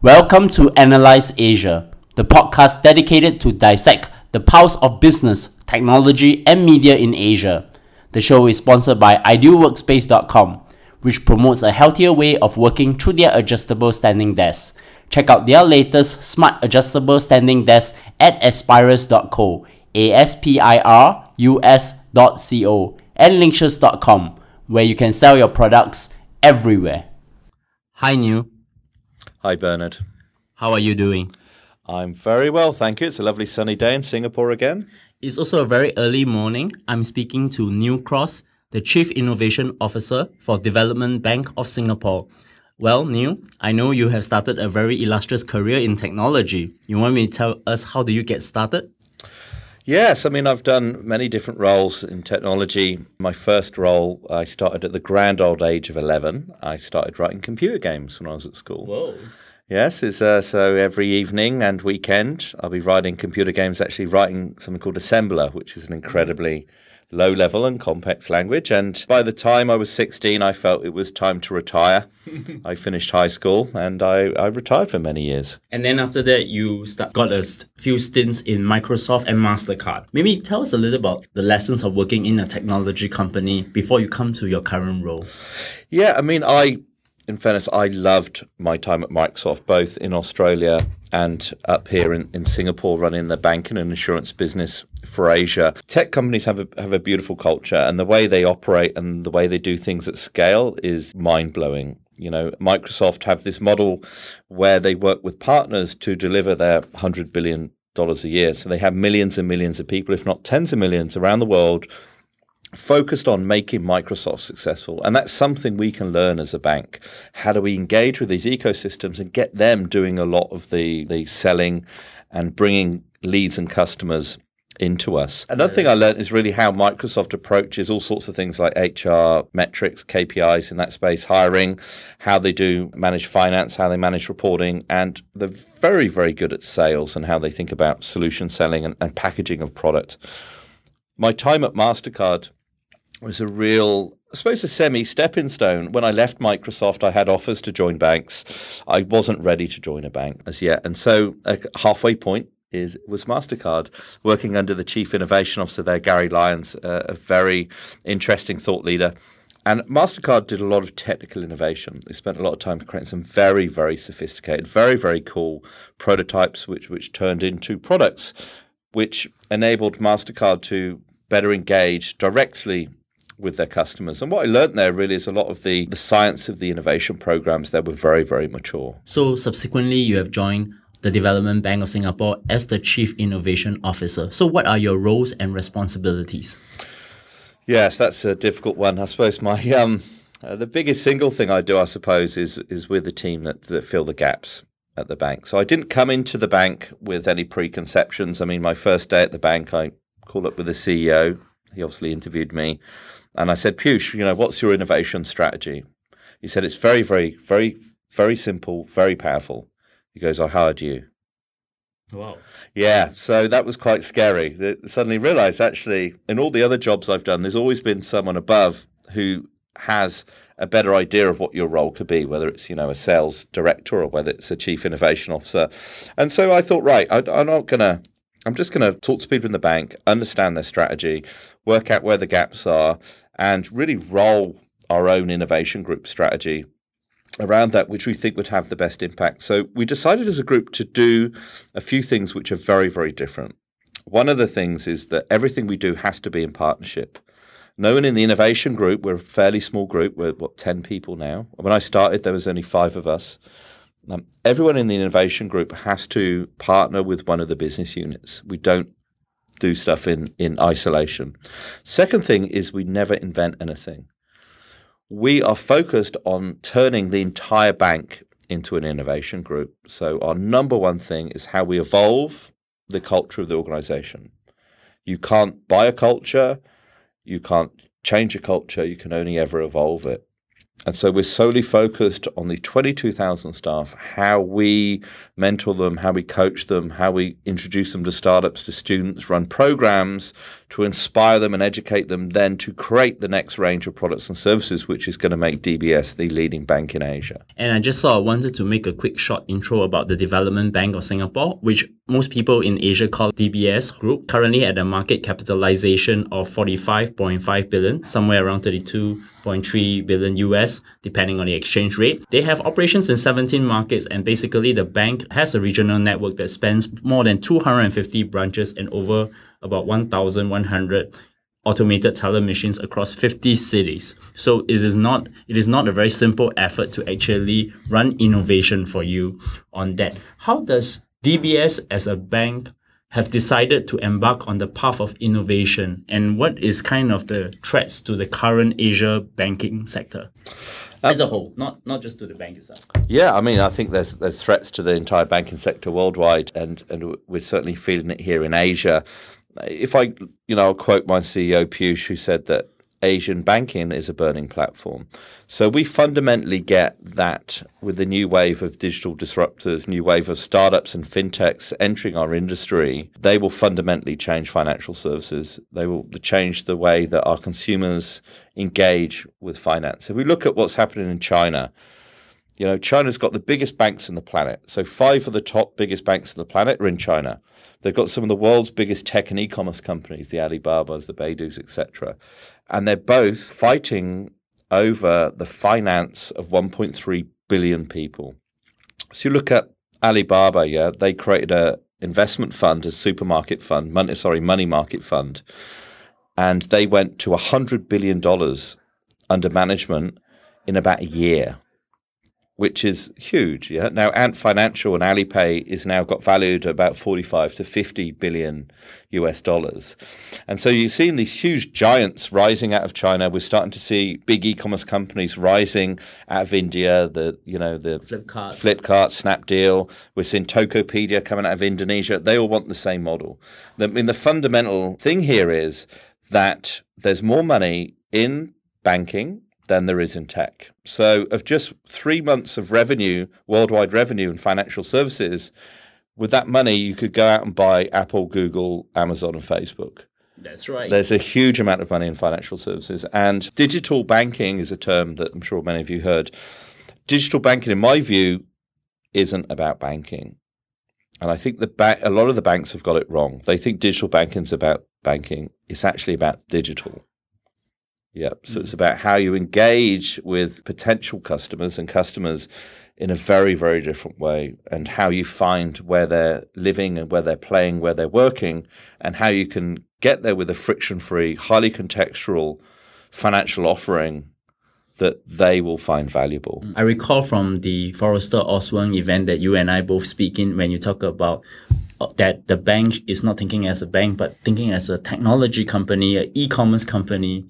Welcome to Analyse Asia, the podcast dedicated to dissect the pulse of business, technology, and media in Asia. The show is sponsored by idealworkspace.com, which promotes a healthier way of working through their adjustable standing desk. Check out their latest smart adjustable standing desk at aspirus.co, A S P I R U S.co, and linkshes.com, where you can sell your products everywhere. Hi, Neal. Hi, Bernard. How are you doing? I'm very well, thank you. It's a lovely sunny day in Singapore again. It's also a very early morning. I'm speaking to Neal Cross, the Chief Innovation Officer for Development Bank of Singapore. Well, Neal, I know you have started a very illustrious career in technology. You want me to tell us how do you get started? Yes, I mean, I've done many different roles in technology. My first role, I started at the grand old age of 11. I started writing computer games when I was at school. Whoa. Yes, it's, uh, so every evening and weekend, I'll be writing computer games, actually writing something called Assembler, which is an incredibly low level and complex language. And by the time I was 16, I felt it was time to retire. I finished high school and I, I retired for many years. And then after that, you start, got a few stints in Microsoft and MasterCard. Maybe tell us a little about the lessons of working in a technology company before you come to your current role. Yeah, I mean, I in fairness, I loved my time at Microsoft, both in Australia and up here in, in Singapore, running the banking and insurance business for Asia. Tech companies have a, have a beautiful culture, and the way they operate and the way they do things at scale is mind blowing. You know, Microsoft have this model where they work with partners to deliver their $100 billion a year. So they have millions and millions of people, if not tens of millions, around the world focused on making Microsoft successful. And that's something we can learn as a bank. How do we engage with these ecosystems and get them doing a lot of the, the selling and bringing leads and customers into us. Another thing I learned is really how Microsoft approaches all sorts of things like HR, metrics, KPIs in that space, hiring, how they do manage finance, how they manage reporting, and they're very, very good at sales and how they think about solution selling and, and packaging of product. My time at MasterCard was a real I suppose a semi stepping stone. When I left Microsoft, I had offers to join banks. I wasn't ready to join a bank as yet. And so a halfway point is was Mastercard, working under the chief innovation officer there, Garry Lyons, uh, a very interesting thought leader. And Mastercard did a lot of technical innovation. They spent a lot of time creating some very, very sophisticated, very, very cool prototypes, which which turned into products, which enabled Mastercard to better engage directly with their customers. And what I learned there really is a lot of the, the science of the innovation programs that were very, very mature. So subsequently, you have joined the Development Bank of Singapore as the Chief Innovation Officer. So what are your roles and responsibilities? Yes, that's a difficult one. I suppose my um, uh, the biggest single thing I do, I suppose, is is with the team that, that fill the gaps at the bank. So I didn't come into the bank with any preconceptions. I mean, my first day at the bank, I called up with the CEO. He obviously interviewed me. And I said, Piyush, you know, what's your innovation strategy? He said, it's very, very, very, very simple, very powerful. He goes, I hired you. Wow. Yeah, so that was quite scary. Suddenly realized actually, in all the other jobs I've done, there's always been someone above who has a better idea of what your role could be, whether it's you know a sales director or whether it's a chief innovation officer. And so I thought, right, I, I'm not gonna I'm just going to talk to people in the bank, understand their strategy, work out where the gaps are, and really roll our own innovation group strategy around that, which we think would have the best impact. So we decided as a group to do a few things which are very, very different. One of the things is that everything we do has to be in partnership. No one in the innovation group, we're a fairly small group, we're what, 10 people now. When I started, there was only five of us. Um, everyone in the innovation group has to partner with one of the business units. We don't do stuff in, in isolation. Second thing is we never invent anything. We are focused on turning the entire bank into an innovation group. So our number one thing is how we evolve the culture of the organization. You can't buy a culture, you can't change a culture, you can only ever evolve it. And so we're solely focused on the 22,000 staff, how we mentor them, how we coach them, how we introduce them to startups, to students, run programs to inspire them and educate them, then to create the next range of products and services, which is going to make DBS the leading bank in Asia. And I just thought I wanted to make a quick short intro about the Development Bank of Singapore, which most people in Asia call DBS Group, currently at a market capitalization of 45.5 billion, somewhere around 32.3 billion US, depending on the exchange rate. They have operations in 17 markets, and basically the bank has a regional network that spans more than 250 branches and over about 1,100 automated teller machines across 50 cities. So it is not it is not a very simple effort to actually run innovation for you on that. How does DBS as a bank have decided to embark on the path of innovation and what is kind of the threats to the current Asia banking sector? Uh, as a whole, not not just to the bank itself. Yeah, I mean, I think there's there's threats to the entire banking sector worldwide, and and we're certainly feeling it here in Asia if I, you know, I'll quote my CEO Piyush, who said that Asian banking is a burning platform. So we fundamentally get that with the new wave of digital disruptors, new wave of startups and fintechs entering our industry, they will fundamentally change financial services. They will change the way that our consumers engage with finance. If we look at what's happening in China, you know, China's got the biggest banks in the planet. So five of the top biggest banks in the planet are in China. They've got some of the world's biggest tech and e-commerce companies, the Alibabas, the Baidus, etc. And they're both fighting over the finance of 1.3 billion people. So you look at Alibaba, yeah, they created a investment fund, a supermarket fund, money, sorry, money market fund, and they went to hundred billion dollars under management in about a year which is huge. Yeah. Now, Ant Financial and Alipay is now got valued at about 45 to 50 billion US dollars. And so you're seeing these huge giants rising out of China. We're starting to see big e-commerce companies rising out of India, the, you know, the Flipkart, Flipkart Snapdeal. We're seeing Tokopedia coming out of Indonesia. They all want the same model. I mean, the fundamental thing here is that there's more money in banking than there is in tech. So, of just three months of revenue, worldwide revenue in financial services, with that money, you could go out and buy Apple, Google, Amazon, and Facebook. That's right. There's a huge amount of money in financial services. And digital banking is a term that I'm sure many of you heard. Digital banking, in my view, isn't about banking. And I think the ba- a lot of the banks have got it wrong. They think digital banking is about banking. It's actually about digital. Yep. So mm-hmm. it's about how you engage with potential customers and customers in a very, very different way, and how you find where they're living and where they're playing, where they're working, and how you can get there with a friction free, highly contextual financial offering that they will find valuable. I recall from the Forrester Osborne event that you and I both speak in when you talk about uh, that the bank is not thinking as a bank, but thinking as a technology company, an e-commerce company,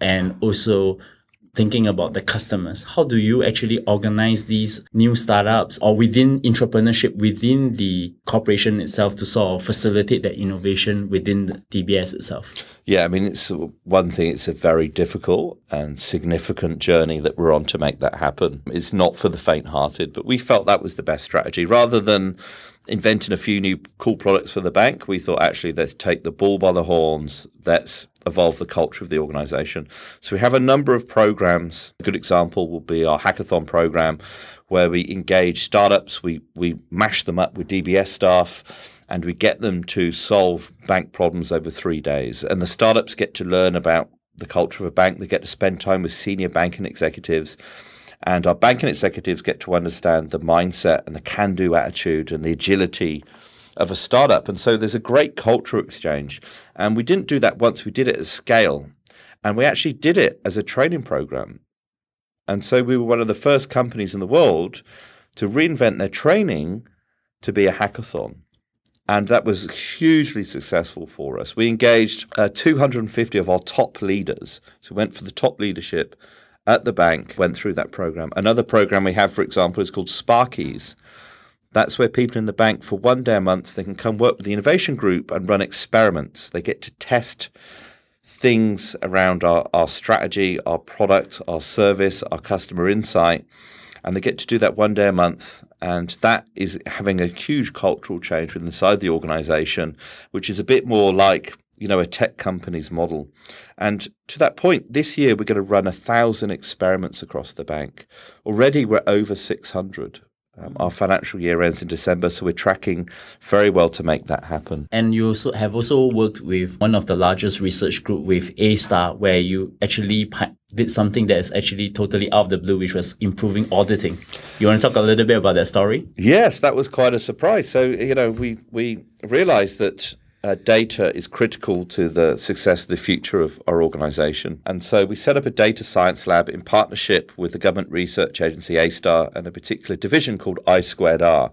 and also thinking about the customers. How do you actually organize these new startups or within entrepreneurship within the corporation itself to sort of facilitate that innovation within DBS itself? Yeah, I mean, it's one thing, it's a very difficult and significant journey that we're on to make that happen. It's not for the faint hearted, but we felt that was the best strategy rather than inventing a few new cool products for the bank. We thought actually let's take the bull by the horns. Let's evolve the culture of the organization. So we have a number of programs. A good example will be our hackathon program where we engage startups, we, we mash them up with DBS staff and we get them to solve bank problems over three days. And the startups get to learn about the culture of a bank. They get to spend time with senior banking executives. And our banking executives get to understand the mindset and the can do attitude and the agility of a startup. And so there's a great cultural exchange. And we didn't do that once, we did it at scale. And we actually did it as a training program. And so we were one of the first companies in the world to reinvent their training to be a hackathon. And that was hugely successful for us. We engaged uh, 250 of our top leaders. So we went for the top leadership at the bank, went through that program. Another program we have, for example, is called Sparkies, that's where people in the bank, for one day a month, they can come work with the innovation group and run experiments. They get to test things around our, our strategy, our product, our service, our customer insight. And they get to do that one day a month. And that is having a huge cultural change inside the organization, which is a bit more like you know, a tech company's model. And to that point, this year we're going to run a thousand experiments across the bank. Already we're over 600. Um, our financial year ends in December, so we're tracking very well to make that happen. And you also have also worked with one of the largest research group with A Star, where you actually did something that is actually totally out of the blue, which was improving auditing. You want to talk a little bit about that story? Yes, that was quite a surprise. So you know, we we realised that uh, data is critical to the success of the future of our organization. And so we set up a data science lab in partnership with the government research agency A-STAR and a particular division called I Squared R.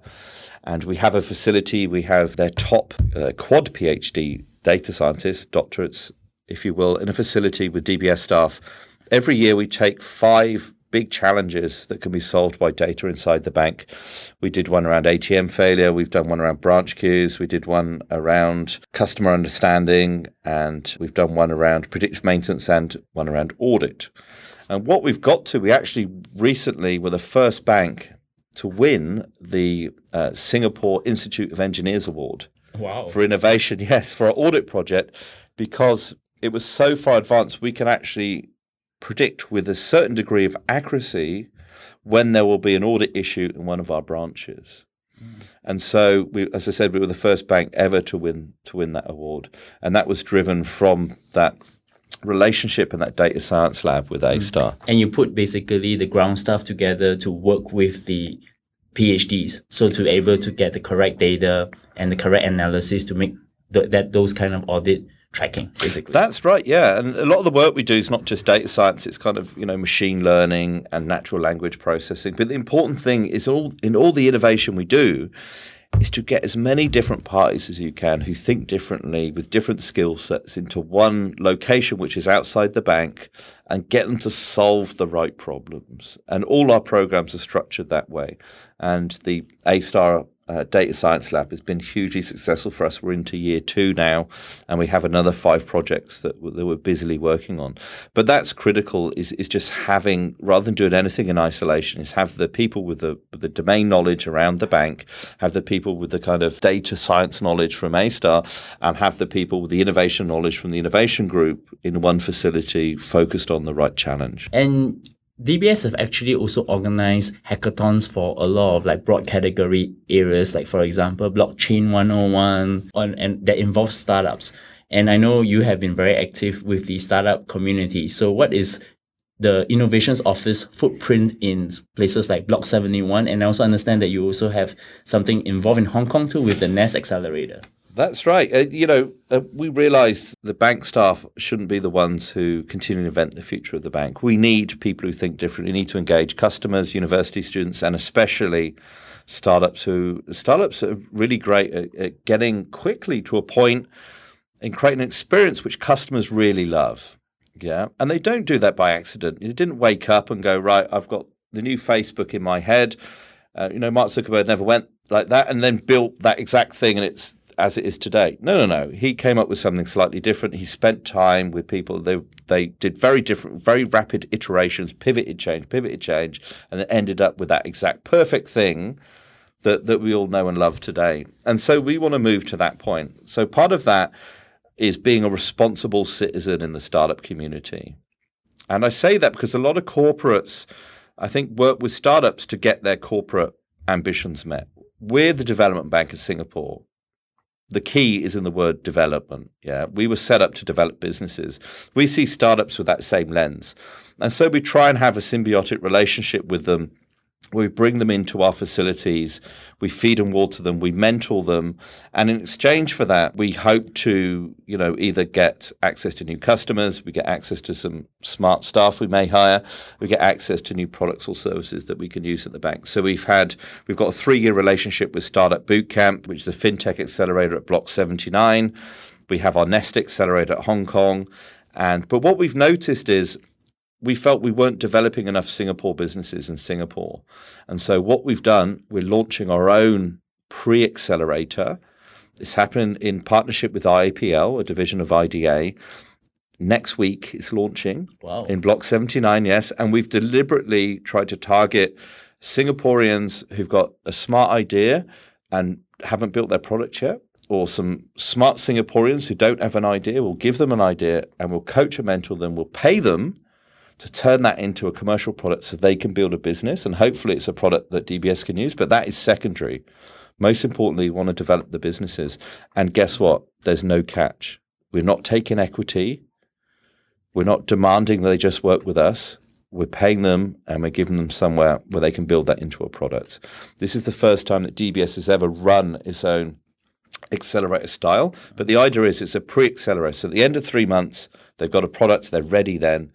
And we have a facility, we have their top uh, quad PhD data scientists, doctorates, if you will, in a facility with DBS staff. Every year we take five big challenges that can be solved by data inside the bank. We did one around ATM failure, we've done one around branch queues, we did one around customer understanding, and we've done one around predictive maintenance and one around audit. And what we've got to, we actually recently were the first bank to win the uh, Singapore Institute of Engineers Award. Wow. For innovation, yes, for our audit project, because it was so far advanced, we can actually predict with a certain degree of accuracy when there will be an audit issue in one of our branches. Mm. And so, we, as I said, we were the first bank ever to win to win that award, and that was driven from that relationship and that data science lab with A Star. Mm. And you put basically the ground staff together to work with the PhDs, so to be able to get the correct data and the correct analysis to make that those kind of audit tracking, basically. That's right, yeah. And a lot of the work we do is not just data science; it's kind of you know machine learning and natural language processing. But the important thing is all in all the innovation we do is to get as many different parties as you can who think differently with different skill sets into one location which is outside the bank and get them to solve the right problems. And all our programs are structured that way. And the A Star uh, data science lab has been hugely successful for us. We're into year two now, and we have another five projects that, that we're busily working on. But that's critical. Is is just having rather than doing anything in isolation, is have the people with the with the domain knowledge around the bank, have the people with the kind of data science knowledge from A Star, and have the people with the innovation knowledge from the innovation group in one facility focused on the right challenge. And DBS have actually also organized hackathons for a lot of like broad category areas, like for example, blockchain 101 on, and that involves startups. And I know you have been very active with the startup community. So what is the innovations office footprint in places like Block 71? And I also understand that you also have something involved in Hong Kong too with the NEST accelerator. That's right. Uh, you know, uh, we realise the bank staff shouldn't be the ones who continue to invent the future of the bank. We need people who think differently. We need to engage customers, university students, and especially startups who startups are really great at, at getting quickly to a point and creating an experience which customers really love. Yeah, and they don't do that by accident. You didn't wake up and go right. I've got the new Facebook in my head. Uh, you know, Mark Zuckerberg never went like that and then built that exact thing, and it's as it is today. No, no, no. He came up with something slightly different. He spent time with people. They they did very different, very rapid iterations, pivoted change, pivoted change, and it ended up with that exact perfect thing that that we all know and love today. And so we want to move to that point. So part of that is being a responsible citizen in the startup community. And I say that because a lot of corporates, I think, work with startups to get their corporate ambitions met. We're the development bank of Singapore the key is in the word development. Yeah, we were set up to develop businesses. We see startups with that same lens, and so we try and have a symbiotic relationship with them we bring them into our facilities, we feed and water them, we mentor them, and in exchange for that, we hope to, you know, either get access to new customers, we get access to some smart staff we may hire, we get access to new products or services that we can use at the bank. So we've had we've got a three-year relationship with Startup Bootcamp, which is a fintech accelerator at Block 79. We have our Nest accelerator at Hong Kong. And but what we've noticed is we felt we weren't developing enough Singapore businesses in Singapore. And so what we've done, we're launching our own pre-accelerator. It's happened in partnership with IAPL, a division of IDA. next week it's launching Wow. in Block 79, yes. And we've deliberately tried to target Singaporeans who've got a smart idea and haven't built their product yet, or some smart Singaporeans who don't have an idea. We'll give them an idea and we'll coach and mentor them. We'll pay them to turn that into a commercial product so they can build a business. And hopefully it's a product that DBS can use, but that is secondary. Most importantly, we want to develop the businesses. And guess what? There's no catch. We're not taking equity. We're not demanding they just work with us. We're paying them and we're giving them somewhere where they can build that into a product. This is the first time that DBS has ever run its own accelerator style. But the idea is it's a pre accelerator. So at the end of three months, they've got a product, they're ready then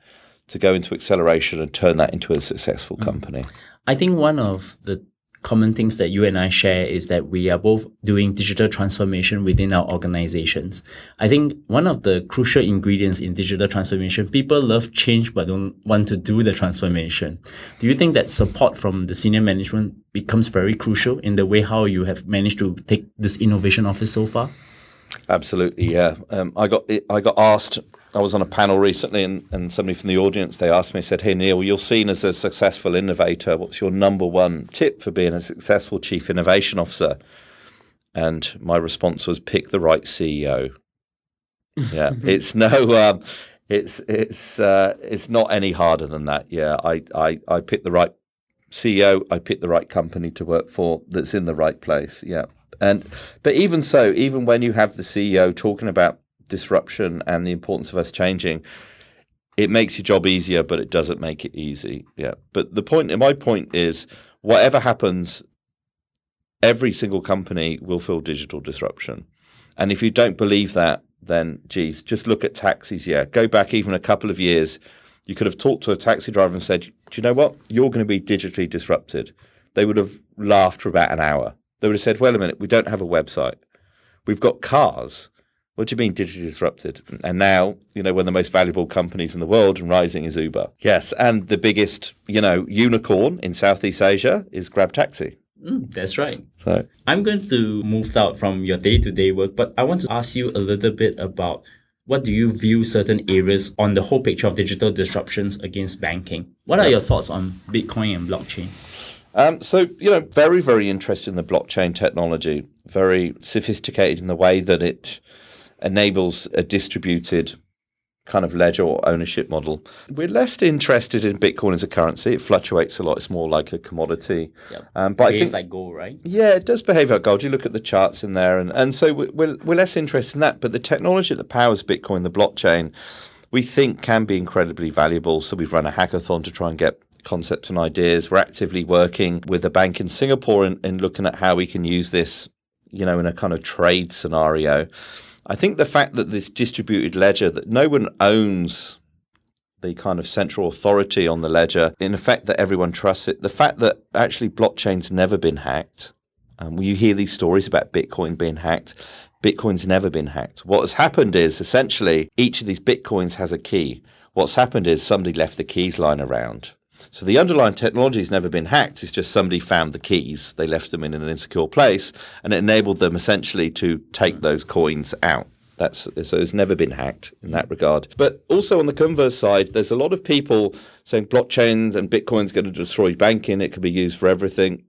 to go into acceleration and turn that into a successful company. I think one of the common things that you and I share is that we are both doing digital transformation within our organizations. I think one of the crucial ingredients in digital transformation, people love change but don't want to do the transformation. Do you think that support from the senior management becomes very crucial in the way how you have managed to take this innovation office so far? Absolutely, yeah. Um, I got I got asked. I was on a panel recently, and, and somebody from the audience they asked me, said, "Hey Neal, you're seen as a successful innovator. What's your number one tip for being a successful chief innovation officer?" And my response was, "Pick the right CEO." Yeah, it's no, um, it's it's uh, it's not any harder than that. Yeah, I I I picked the right CEO. I picked the right company to work for that's in the right place. Yeah. And but even so, even when you have the CEO talking about disruption and the importance of us changing, it makes your job easier, but it doesn't make it easy. Yeah. But the point, my point is, whatever happens, every single company will feel digital disruption. And if you don't believe that, then geez, just look at taxis. Yeah, go back even a couple of years. You could have talked to a taxi driver and said, "Do you know what? You're going to be digitally disrupted." They would have laughed for about an hour. They would have said, "Wait a minute, we don't have a website. We've got cars. What do you mean digitally disrupted?" And now, you know, one of the most valuable companies in the world and rising is Uber. Yes, and the biggest, you know, unicorn in Southeast Asia is Grab Taxi. Mm, that's right. So I'm going to move out from your day to day work, but I want to ask you a little bit about what do you view certain areas on the whole picture of digital disruptions against banking? What are your thoughts on Bitcoin and blockchain? Um, so, you know, very, very interested in the blockchain technology, very sophisticated in the way that it enables a distributed kind of ledger or ownership model. We're less interested in Bitcoin as a currency. It fluctuates a lot. It's more like a commodity. Yep. Um, but I Behaves think like gold, right? yeah, it does behave like gold. You look at the charts in there, and, and so we- we're, we're less interested in that. But the technology that powers Bitcoin, the blockchain, we think can be incredibly valuable. So we've run a hackathon to try and get concepts and ideas. We're actively working with a bank in Singapore in, in looking at how we can use this, you know, in a kind of trade scenario. I think the fact that this distributed ledger that no one owns the kind of central authority on the ledger, in effect that everyone trusts it. The fact that actually blockchain's never been hacked. Um, you hear these stories about Bitcoin being hacked. Bitcoin's never been hacked. What has happened is essentially each of these Bitcoins has a key. What's happened is somebody left the keys lying around. So the underlying technology has never been hacked. It's just somebody found the keys. They left them in an insecure place, and it enabled them essentially to take those coins out. That's so it's never been hacked in that regard. But also on the converse side, there's a lot of people saying blockchains and Bitcoin's going to destroy banking. It could be used for everything.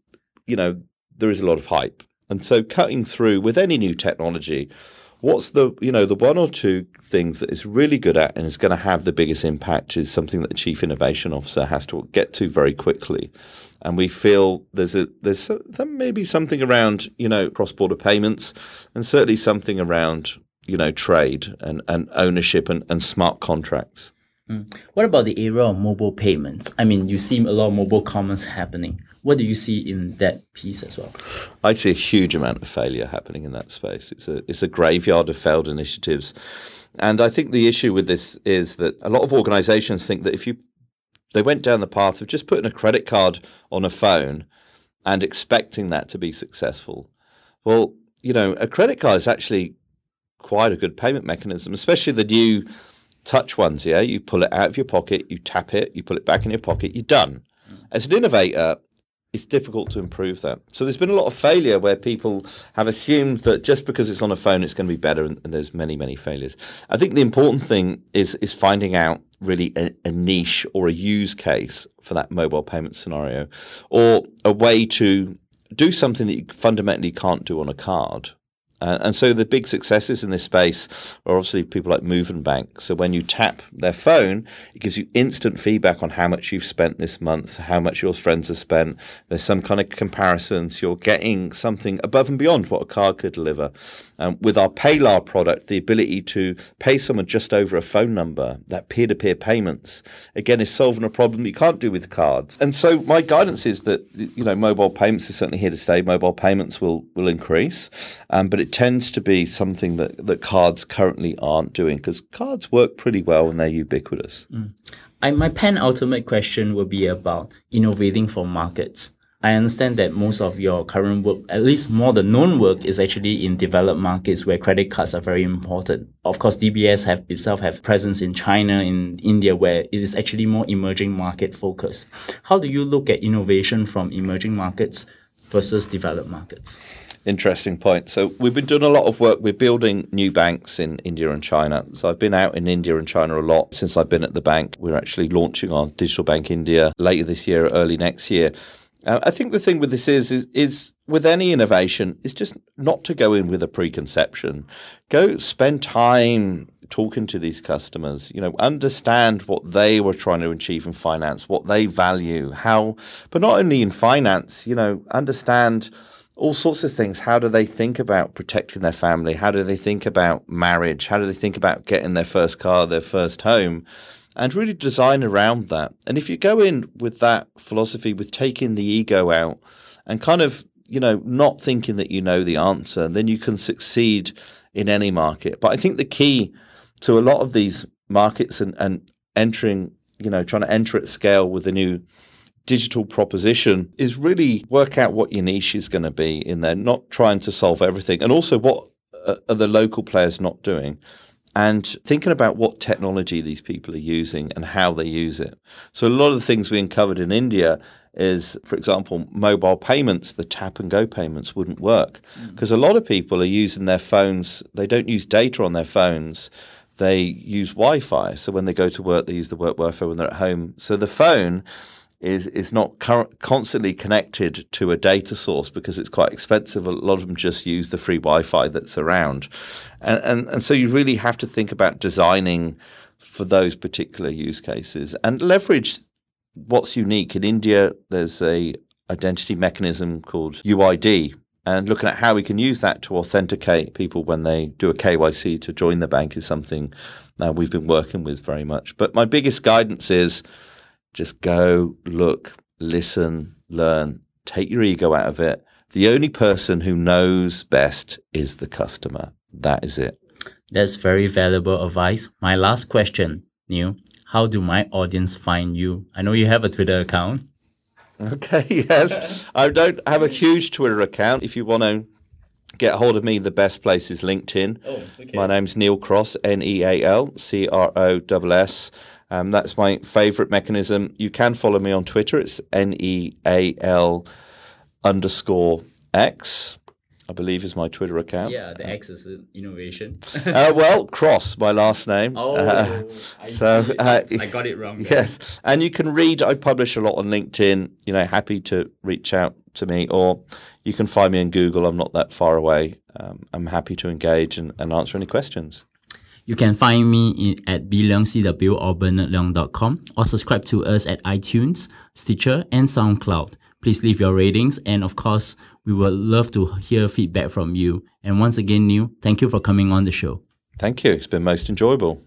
You know, there is a lot of hype, and so cutting through with any new technology, what's the you know the one or two things that it's really good at and is going to have the biggest impact is something that the chief innovation officer has to get to very quickly. And we feel there's a there's there may be something around you know cross border payments and certainly something around you know trade and, and ownership and, and smart contracts Mm. What about the era of mobile payments? I mean, you see a lot of mobile commerce happening. What do you see in that piece as well? I see a huge amount of failure happening in that space. It's a it's a graveyard of failed initiatives, and I think the issue with this is that a lot of organisations think that if you they went down the path of just putting a credit card on a phone and expecting that to be successful, well, you know, a credit card is actually quite a good payment mechanism, especially the new touch ones. Yeah, you pull it out of your pocket, you tap it, you pull it back in your pocket, you're done. Mm. As an innovator, it's difficult to improve that. So there's been a lot of failure where people have assumed that just because it's on a phone, it's going to be better, and, and there's many, many failures. I think the important thing is is finding out really a, a, niche or a use case for that mobile payment scenario, or a way to do something that you fundamentally can't do on a card. Uh, and so the big successes in this space are obviously people like Movenbank. So when you tap their phone, it gives you instant feedback on how much you've spent this month, how much your friends have spent. There's some kind of comparisons. You're getting something above and beyond what a card could deliver. Um, with our PayLah product, the ability to pay someone just over a phone number, that peer-to-peer payments, again, is solving a problem you can't do with cards. And so my guidance is that you know mobile payments is certainly here to stay. Mobile payments will will increase, um, but it tends to be something that that cards currently aren't doing because cards work pretty well and they're ubiquitous. Mm. I, my penultimate question will be about innovating for markets. I understand that most of your current work, at least more the known work, is actually in developed markets where credit cards are very important. Of course, DBS have itself have presence in China, in India, where it is actually more emerging market focus. How do you look at innovation from emerging markets versus developed markets? Interesting point. So we've been doing a lot of work. We're building new banks in India and China. So I've been out in India and China a lot since I've been at the bank. We're actually launching our digital bank India later this year, early next year. Uh, I think the thing with this is, is is with any innovation is just not to go in with a preconception. Go spend time talking to these customers. You know, understand what they were trying to achieve in finance, what they value, how. But not only in finance, you know, understand all sorts of things. How do they think about protecting their family? How do they think about marriage? How do they think about getting their first car, their first home? and really design around that. And if you go in with that philosophy, with taking the ego out and kind of, you know, not thinking that you know the answer, then you can succeed in any market. But I think the key to a lot of these markets and, and entering, you know, trying to enter at scale with a new digital proposition is really work out what your niche is going to be in there, not trying to solve everything. And also what are the local players not doing? and thinking about what technology these people are using and how they use it. So a lot of the things we uncovered in India is, for example, mobile payments, the tap and go payments wouldn't work because mm. a lot of people are using their phones. They don't use data on their phones. They use Wi-Fi. So when they go to work, they use the work Wi-Fi when they're at home. So the phone is is not cur- constantly connected to a data source because it's quite expensive. A lot of them just use the free Wi-Fi that's around, and and, and so you really have to think about designing for those particular use cases and leverage what's unique in India. There's a identity mechanism called UID. And looking at how we can use that to authenticate people when they do a KYC to join the bank is something uh, we've been working with very much. But my biggest guidance is just go, look, listen, learn, take your ego out of it. The only person who knows best is the customer. That is it. That's very valuable advice. My last question, Neal, how do my audience find you? I know you have a Twitter account. Okay, yes. I don't have a huge Twitter account. If you want to get hold of me, the best place is LinkedIn. Oh, okay. My name's Neal Cross, N E A L C R O S S. Um, that's my favorite mechanism. You can follow me on Twitter. It's N E A L underscore X. I believe is my Twitter account. Yeah, the X is innovation. uh, well, Cross, my last name. Oh, uh, so uh, I got it wrong. Yes, and you can read. I publish a lot on LinkedIn. You know, happy to reach out to me, or you can find me in Google. I'm not that far away. Um, I'm happy to engage and, and answer any questions. You can find me in, at bleungcw or bernardleung.com or subscribe to us at iTunes, Stitcher, and SoundCloud. Please leave your ratings and of course, we would love to hear feedback from you. And once again, Neal, thank you for coming on the show. Thank you. It's been most enjoyable.